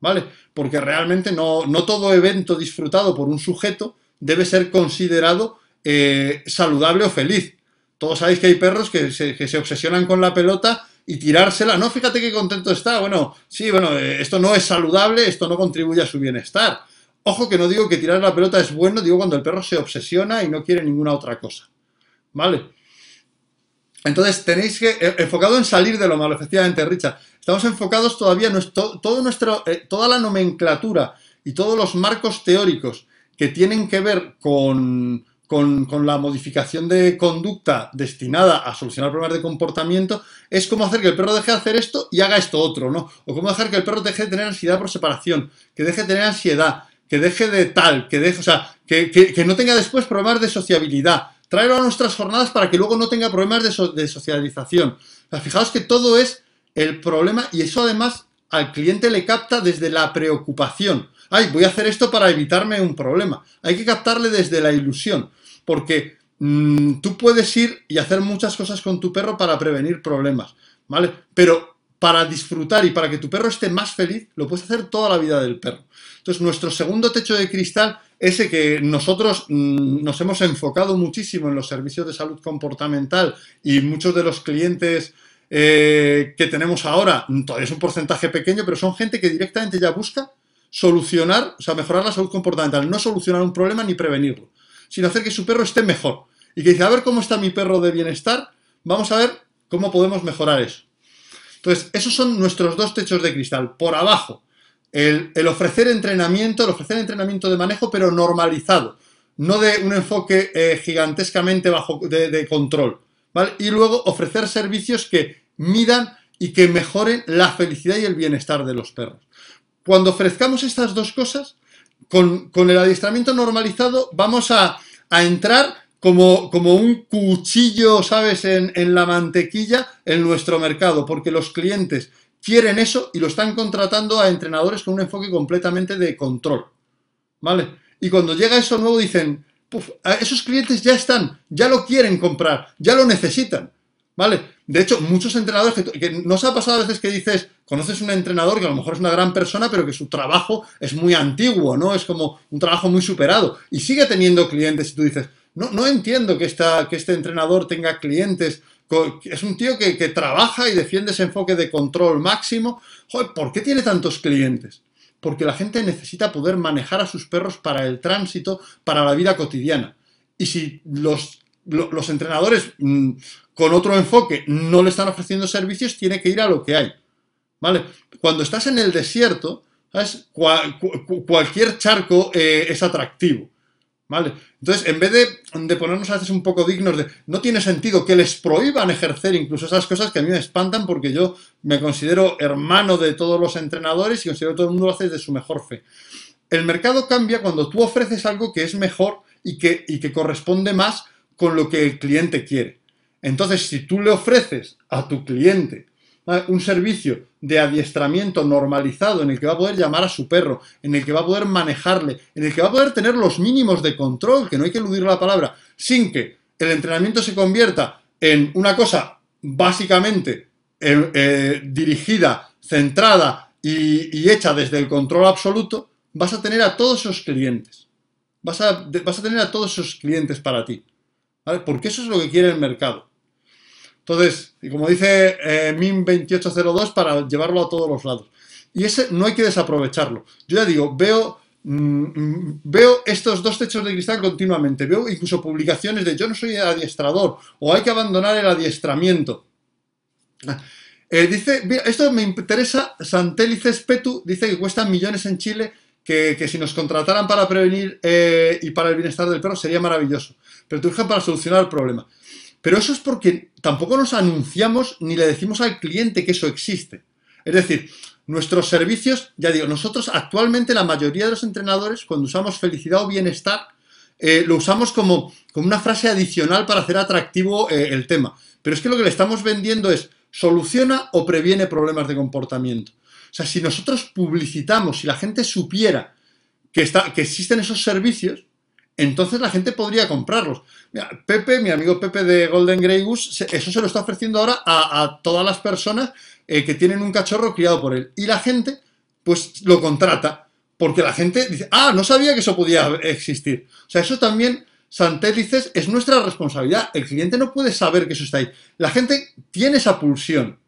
¿vale? Porque realmente no, no, todo evento disfrutado por un sujeto debe ser considerado eh, saludable o feliz. Todos sabéis que hay perros que se, obsesionan con la pelota y tirársela. No, fíjate qué contento está. Bueno, sí, bueno, eh, esto no es saludable, esto no contribuye a su bienestar. Ojo que no digo que tirar la pelota es bueno, digo cuando el perro se obsesiona y no quiere ninguna otra cosa. ¿Vale? Entonces tenéis que, eh, enfocado en salir de lo malo, efectivamente, Richard. Estamos enfocados todavía, nuestro, todo nuestro, eh, toda la nomenclatura y todos los marcos teóricos que tienen que ver con, con, la modificación de conducta destinada a solucionar problemas de comportamiento, es cómo hacer que el perro deje de hacer esto y haga esto otro, ¿no? O cómo hacer que el perro deje de tener ansiedad por separación, que deje de tener ansiedad, que deje de tal, que deje, o sea, que, que no tenga después problemas de sociabilidad, traerlo a nuestras jornadas para que luego no tenga problemas de, socialización. fijaos que todo es el problema y eso además al cliente le capta desde la preocupación. Ay, voy a hacer esto para evitarme un problema. Hay que captarle desde la ilusión, porque mm, tú puedes ir y hacer muchas cosas con tu perro para prevenir problemas, ¿vale? Pero para disfrutar y para que tu perro esté más feliz, lo puedes hacer toda la vida del perro. Entonces, nuestro segundo techo de cristal ese que nosotros mm, nos hemos enfocado muchísimo en los servicios de salud comportamental y muchos de los clientes eh, que tenemos ahora, todavía es un porcentaje pequeño, pero son gente que directamente ya busca solucionar, o sea, mejorar la salud comportamental, no solucionar un problema ni prevenirlo, sino hacer que su perro esté mejor. Y que dice, a ver cómo está mi perro de bienestar, vamos a ver cómo podemos mejorar eso. Entonces, esos son nuestros dos techos de cristal. Por abajo, el, ofrecer entrenamiento, el ofrecer entrenamiento de manejo, pero normalizado, no de un enfoque eh, gigantescamente bajo de, control. Y luego ofrecer servicios que midan y que mejoren la felicidad y el bienestar de los perros. Cuando ofrezcamos estas dos cosas, con, el adiestramiento normalizado vamos a, entrar como, un cuchillo, ¿sabes?, en, la mantequilla en nuestro mercado, porque los clientes quieren eso y lo están contratando a entrenadores con un enfoque completamente de control. ¿Vale? Y cuando llega eso nuevo dicen, esos clientes ya están, ya lo quieren comprar, ya lo necesitan. ¿Vale? De hecho, muchos entrenadores que, que nos ha pasado a veces que dices, conoces un entrenador que a lo mejor es una gran persona, pero que su trabajo es muy antiguo, ¿no? Es como un trabajo muy superado. Y sigue teniendo clientes y tú dices, no, no entiendo que, esta, que este entrenador tenga clientes es un tío que, trabaja y defiende ese enfoque de control máximo. Joder, ¿por qué tiene tantos clientes? Porque la gente necesita poder manejar a sus perros para el tránsito, para la vida cotidiana. Y si los, los entrenadores mm, con otro enfoque no le están ofreciendo servicios, tiene que ir a lo que hay. ¿Vale? Cuando estás en el desierto, cualquier charco eh, es atractivo. ¿Vale? Entonces, en vez de, ponernos a veces un poco dignos de, no tiene sentido que les prohíban ejercer incluso esas cosas que a mí me espantan porque yo me considero hermano de todos los entrenadores y considero que todo el mundo lo hace de su mejor fe. El mercado cambia cuando tú ofreces algo que es mejor y que, y que corresponde más con lo que el cliente quiere. Entonces, si tú le ofreces a tu cliente un servicio de adiestramiento normalizado en el que va a poder llamar a su perro, en el que va a poder manejarle, en el que va a poder tener los mínimos de control, que no hay que eludir la palabra, sin que el entrenamiento se convierta en una cosa básicamente eh, eh, dirigida, centrada y, hecha desde el control absoluto, vas a tener a todos esos clientes. Vas a, vas a tener a todos esos clientes para ti. Porque eso es lo que quiere el mercado. Entonces, y como dice eh, MIM2802, para llevarlo a todos los lados. Y ese no hay que desaprovecharlo. Yo ya digo, veo, mm, mm, veo estos dos techos de cristal continuamente. Veo incluso publicaciones de yo no soy adiestrador o hay que abandonar el adiestramiento. Eh, dice, esto me interesa, Santélices Petu dice que cuestan millones en Chile, que, si nos contrataran para prevenir eh, y para el bienestar del perro sería maravilloso. Pero te para solucionar el problema. Pero eso es porque tampoco nos anunciamos ni le decimos al cliente que eso existe. Es decir, nuestros servicios, ya digo, nosotros actualmente la mayoría de los entrenadores, cuando usamos felicidad o bienestar, eh, lo usamos como, como, una frase adicional para hacer atractivo eh, el tema. Pero es que lo que le estamos vendiendo es soluciona o previene problemas de comportamiento. O sea, si nosotros publicitamos, si la gente supiera que, está, que existen esos servicios, entonces la gente podría comprarlos. Pepe, mi amigo Pepe de Golden Grey Goose, eso se lo está ofreciendo ahora a, todas las personas eh, que tienen un cachorro criado por él. Y la gente, pues lo contrata, porque la gente dice, ah, no sabía que eso podía existir. O sea, eso también, Santélices, es nuestra responsabilidad. El cliente no puede saber que eso está ahí. La gente tiene esa pulsión,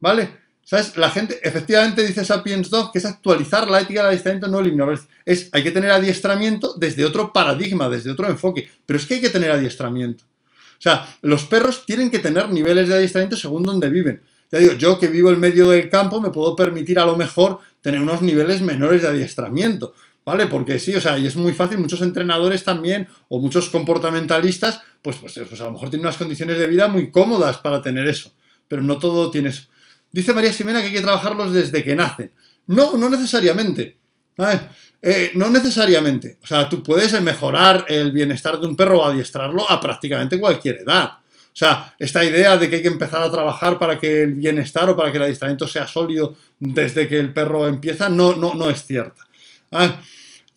¿vale? ¿Sabes? La gente, efectivamente, dice Sapiens 2 que es actualizar la ética del adiestramiento, no eliminar. Es, hay que tener adiestramiento desde otro paradigma, desde otro enfoque. Pero es que hay que tener adiestramiento. O sea, los perros tienen que tener niveles de adiestramiento según donde viven. Ya digo, yo que vivo en medio del campo me puedo permitir a lo mejor tener unos niveles menores de adiestramiento. ¿Vale? Porque sí, o sea, y es muy fácil, muchos entrenadores también, o muchos comportamentalistas, pues, pues, pues a lo mejor tienen unas condiciones de vida muy cómodas para tener eso. Pero no todo tiene eso. Dice María Ximena que hay que trabajarlos desde que nacen. No, no necesariamente. Eh, no necesariamente. O sea, tú puedes mejorar el bienestar de un perro o adiestrarlo a prácticamente cualquier edad. O sea, esta idea de que hay que empezar a trabajar para que el bienestar o para que el adiestramiento sea sólido desde que el perro empieza, no, no, no es cierta.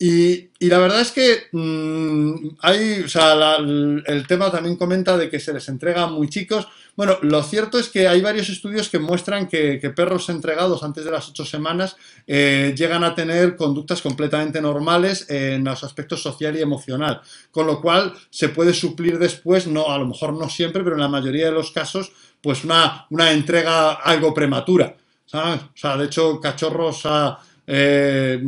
Y, la verdad es que mm, hay, o sea, el tema también comenta de que se les entrega muy chicos. Bueno, lo cierto es que hay varios estudios que muestran que, perros entregados antes de las ocho semanas eh, llegan a tener conductas completamente normales en los aspectos social y emocional, con lo cual se puede suplir después, no, a lo mejor no siempre, pero en la mayoría de los casos, pues una, una entrega algo prematura. O sea, de hecho, cachorros a, eh,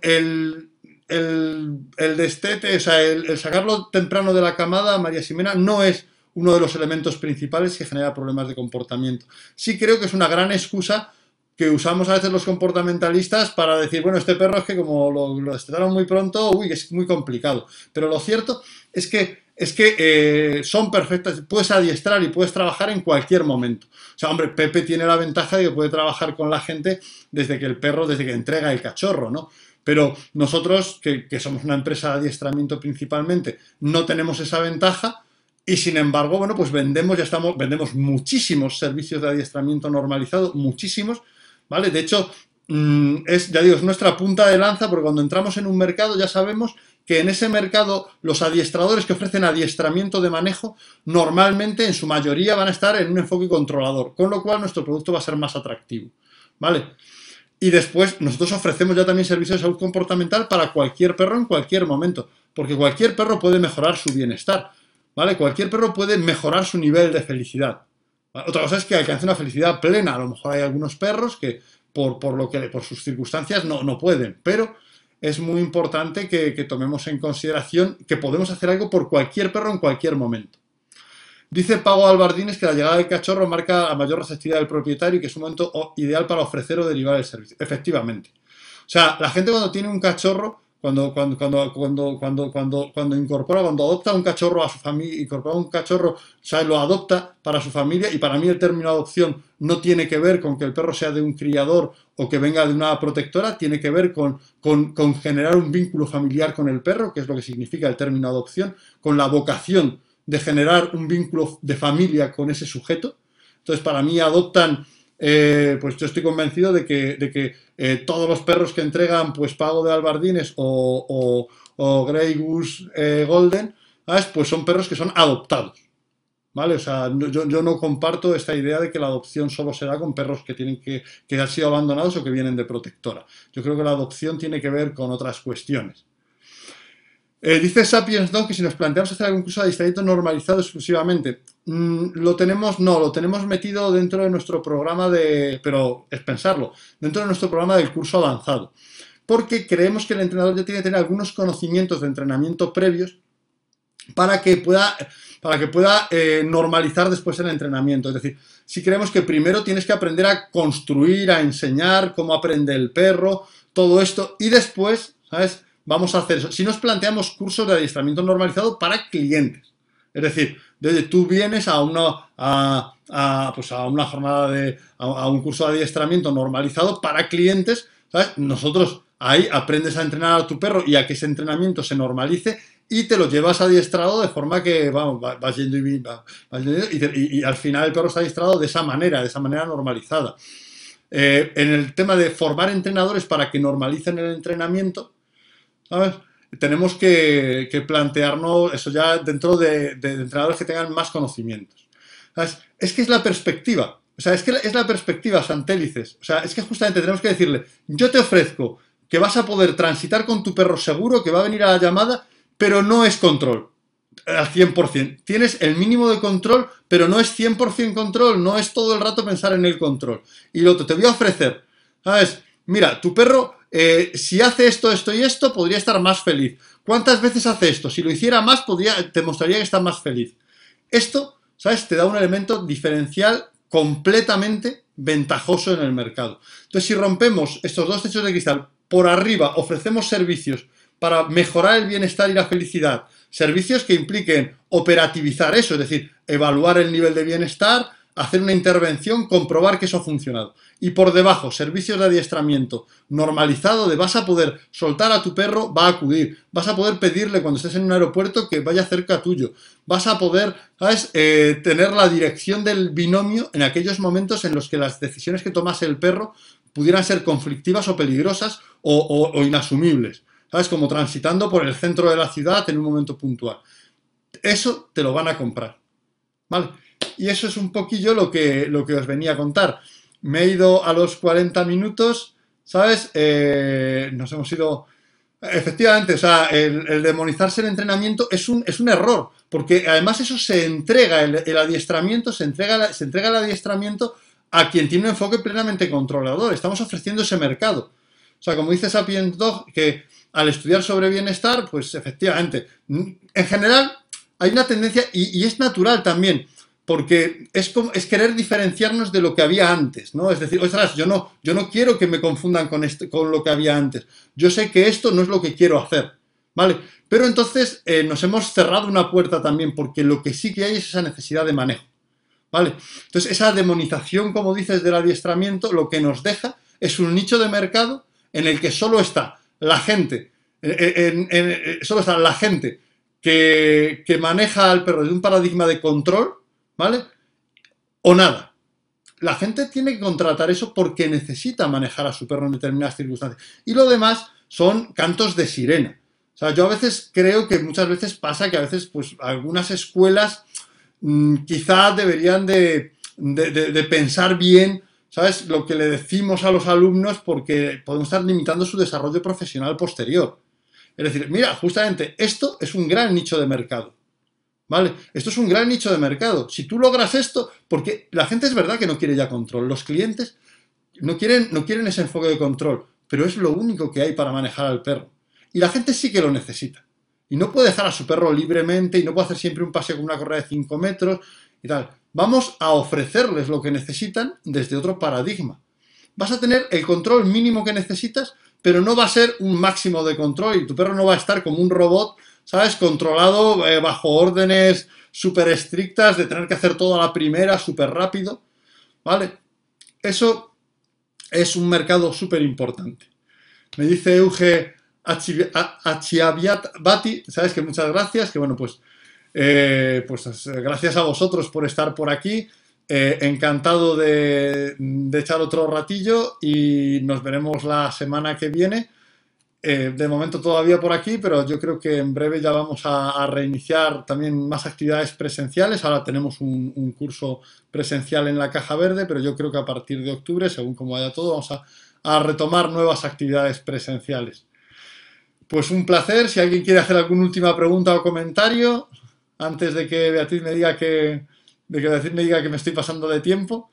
el, el, destete, o sea, el, el, sacarlo temprano de la camada, María Ximena, no es uno de los elementos principales que genera problemas de comportamiento. Sí creo que es una gran excusa que usamos a veces los comportamentalistas para decir, bueno, este perro es que como lo, lo destetaron muy pronto, uy, es muy complicado. Pero lo cierto es que, es que eh, son perfectas, puedes adiestrar y puedes trabajar en cualquier momento. O sea, hombre, Pepe tiene la ventaja de que puede trabajar con la gente desde que el perro, desde que entrega el cachorro, ¿no? Pero nosotros, que, que somos una empresa de adiestramiento principalmente, no tenemos esa ventaja y sin embargo, bueno, pues vendemos, ya estamos, vendemos muchísimos servicios de adiestramiento normalizado, muchísimos, ¿vale? De hecho, mm, es, ya digo, es nuestra punta de lanza porque cuando entramos en un mercado ya sabemos que en ese mercado los adiestradores que ofrecen adiestramiento de manejo normalmente en su mayoría van a estar en un enfoque controlador, con lo cual nuestro producto va a ser más atractivo, ¿vale? Y después nosotros ofrecemos ya también servicios de salud comportamental para cualquier perro en cualquier momento, porque cualquier perro puede mejorar su bienestar. ¿vale? Cualquier perro puede mejorar su nivel de felicidad. Otra cosa es que alcance una felicidad plena. A lo mejor hay algunos perros que por, por lo que, por sus circunstancias no, no pueden, pero es muy importante que, tomemos en consideración que podemos hacer algo por cualquier perro en cualquier momento. Dice Pago Albardines que la llegada del cachorro marca la mayor receptividad del propietario y que es un momento ideal para ofrecer o derivar el servicio. Efectivamente. O sea, la gente cuando tiene un cachorro cuando, cuando, cuando, cuando, cuando, cuando, cuando incorpora, cuando adopta un cachorro a su familia, incorpora un cachorro, o lo adopta para su familia y para mí el término adopción no tiene que ver con que el perro sea de un criador o que venga de una protectora, tiene que ver con, con, con generar un vínculo familiar con el perro, que es lo que significa el término adopción, con la vocación de generar un vínculo de familia con ese sujeto. Entonces, para mí adoptan eh, pues yo estoy convencido de que, de que eh, todos los perros que entregan pues pago de albardines o, o, Grey Goose eh, Golden, pues son perros que son adoptados. ¿Vale? O sea, yo, yo, no comparto esta idea de que la adopción solo se da con perros que tienen que, que han sido abandonados o que vienen de protectora. Yo creo que la adopción tiene que ver con otras cuestiones. Eh, dice Sapiens Dog que si nos planteamos hacer algún curso de adiestramiento normalizado exclusivamente, mm, lo tenemos, no, lo tenemos metido dentro de nuestro programa de, pero es pensarlo, dentro de nuestro programa del curso avanzado. Porque creemos que el entrenador ya tiene que tener algunos conocimientos de entrenamiento previos para que pueda, para que pueda eh, normalizar después el entrenamiento. Es decir, si creemos que primero tienes que aprender a construir, a enseñar cómo aprende el perro, todo esto, y después, ¿sabes? Vamos a hacer eso. Si nos planteamos cursos de adiestramiento normalizado para clientes, es decir, desde tú vienes a una, a, pues a una jornada de, a, un curso de adiestramiento normalizado para clientes, ¿sabes? Nosotros ahí aprendes a entrenar a tu perro y a que ese entrenamiento se normalice y te lo llevas adiestrado de forma que vamos, vas yendo y, y, al final el perro está adiestrado de esa manera, de esa manera normalizada. Eh, en el tema de formar entrenadores para que normalicen el entrenamiento, tenemos que, plantearnos eso ya dentro de, entrenadores que tengan más conocimientos. Es que es la perspectiva. O sea, es que es la perspectiva, Santélices. O sea, es que justamente tenemos que decirle, yo te ofrezco que vas a poder transitar con tu perro seguro, que va a venir a la llamada, pero no es control al 100%. Tienes el mínimo de control, pero no es 100% control, no es todo el rato pensar en el control. Y lo otro, te voy a ofrecer, ¿sabes? Mira, tu perro eh, si hace esto, esto y esto, podría estar más feliz. ¿Cuántas veces hace esto? Si lo hiciera más, te mostraría que está más feliz. Esto, ¿sabes? Te da un elemento diferencial completamente ventajoso en el mercado. Entonces, si rompemos estos dos techos de cristal, por arriba ofrecemos servicios para mejorar el bienestar y la felicidad, servicios que impliquen operativizar eso, es decir, evaluar el nivel de bienestar, hacer una intervención, comprobar que eso ha funcionado. Y por debajo, servicios de adiestramiento normalizado de vas a poder soltar a tu perro, va a acudir. Vas a poder pedirle cuando estés en un aeropuerto que vaya cerca tuyo. Vas a poder, ¿sabes?, eh, tener la dirección del binomio en aquellos momentos en los que las decisiones que tomase el perro pudieran ser conflictivas o peligrosas o, o inasumibles. ¿Sabes? Como transitando por el centro de la ciudad en un momento puntual. Eso te lo van a comprar. ¿Vale? Y eso es un poquillo lo que, lo que os venía a contar. Me he ido a los 40 minutos, ¿sabes? Eh, nos hemos ido... Efectivamente, o sea, el, demonizarse el entrenamiento es un, es un, error, porque además eso se entrega, el, adiestramiento, se entrega, se entrega el adiestramiento a quien tiene un enfoque plenamente controlador. Estamos ofreciendo ese mercado. O sea, como dice Sapiens Dog, que al estudiar sobre bienestar, pues efectivamente, en general hay una tendencia, y es natural también, porque es, querer diferenciarnos de lo que había antes, ¿no? Es decir, ostras, yo no, yo no quiero que me confundan con, este, lo que había antes. Yo sé que esto no es lo que quiero hacer, ¿vale? Pero entonces eh, nos hemos cerrado una puerta también, porque lo que sí que hay es esa necesidad de manejo, ¿vale? Entonces, esa demonización, como dices, del adiestramiento, lo que nos deja es un nicho de mercado en el que solo está la gente, eh, solo está la gente que maneja al perro de un paradigma de control, ¿vale? O nada. La gente tiene que contratar eso porque necesita manejar a su perro en determinadas circunstancias. Y lo demás son cantos de sirena. O sea, yo a veces creo que muchas veces pasa que a veces, pues, algunas escuelas mm, quizás deberían de, de, pensar bien, ¿sabes? Lo que le decimos a los alumnos porque podemos estar limitando su desarrollo profesional posterior. Es decir, mira, justamente esto es un gran nicho de mercado. ¿Vale? Esto es un gran nicho de mercado. Si tú logras esto, porque la gente es verdad que no quiere ya control, los clientes no quieren, no quieren ese enfoque de control, pero es lo único que hay para manejar al perro. Y la gente sí que lo necesita. Y no puede dejar a su perro libremente y no puede hacer siempre un paseo con una correa de 5 metros y tal. Vamos a ofrecerles lo que necesitan desde otro paradigma. Vas a tener el control mínimo que necesitas, pero no va a ser un máximo de control y tu perro no va a estar como un robot, ¿sabes? Controlado eh, bajo órdenes súper estrictas de tener que hacer todo a la primera, súper rápido, ¿vale? Eso es un mercado súper importante. Me dice Euge Bati, ¿sabes? Que muchas gracias, que bueno, pues, eh, pues gracias a vosotros por estar por aquí. Eh, encantado de, echar otro ratillo y nos veremos la semana que viene. Eh, de momento todavía por aquí, pero yo creo que en breve ya vamos a, reiniciar también más actividades presenciales. Ahora tenemos un, curso presencial en la Caja Verde, pero yo creo que a partir de octubre, según como vaya todo, vamos a, a retomar nuevas actividades presenciales. Pues un placer. Si alguien quiere hacer alguna última pregunta o comentario, antes de que Beatriz me diga que, de que decir me diga que me estoy pasando de tiempo.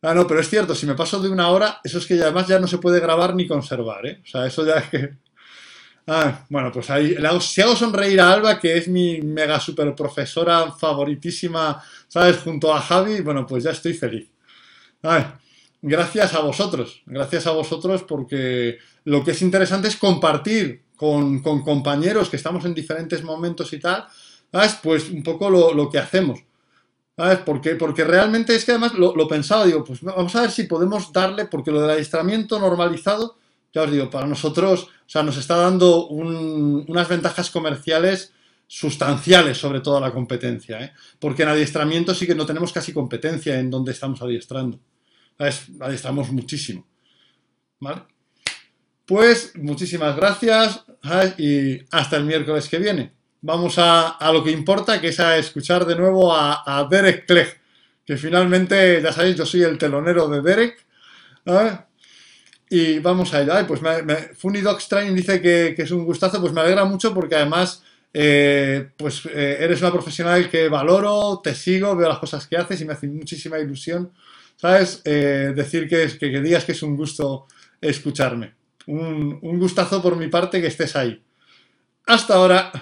Ah, no, pero es cierto, si me paso de una hora, eso es que además ya no se puede grabar ni conservar, ¿eh? O sea, eso ya es que... Ah, bueno, pues ahí, si hago sonreír a Alba, que es mi mega super profesora favoritísima, ¿sabes? Junto a Javi, bueno, pues ya estoy feliz. gracias a vosotros, gracias a vosotros porque lo que es interesante es compartir con, compañeros que estamos en diferentes momentos y tal, ¿sabes? Pues un poco lo, lo que hacemos. ¿Sabes? Porque, porque realmente es que además lo, pensaba, digo, pues vamos a ver si podemos darle, porque lo del adiestramiento normalizado, ya os digo, para nosotros, o sea, nos está dando unas ventajas comerciales sustanciales sobre toda la competencia, ¿eh? porque en adiestramiento sí que no tenemos casi competencia en donde estamos adiestrando. ¿Sabes? Adiestramos muchísimo. ¿Vale? Pues muchísimas gracias y hasta el miércoles que viene vamos a, lo que importa, que es a escuchar de nuevo a, Derek Clegg, que finalmente, ya sabéis, yo soy el telonero de Derek. Y vamos a ello. pues me, me, Funny Dog Strain dice que, es un gustazo, pues me alegra mucho porque además eh, pues eh, eres una profesional que valoro, te sigo, veo las cosas que haces y me hace muchísima ilusión, ¿sabes? Eh, decir que, que, digas que es un gusto escucharme. Un, un gustazo por mi parte que estés ahí. Hasta ahora.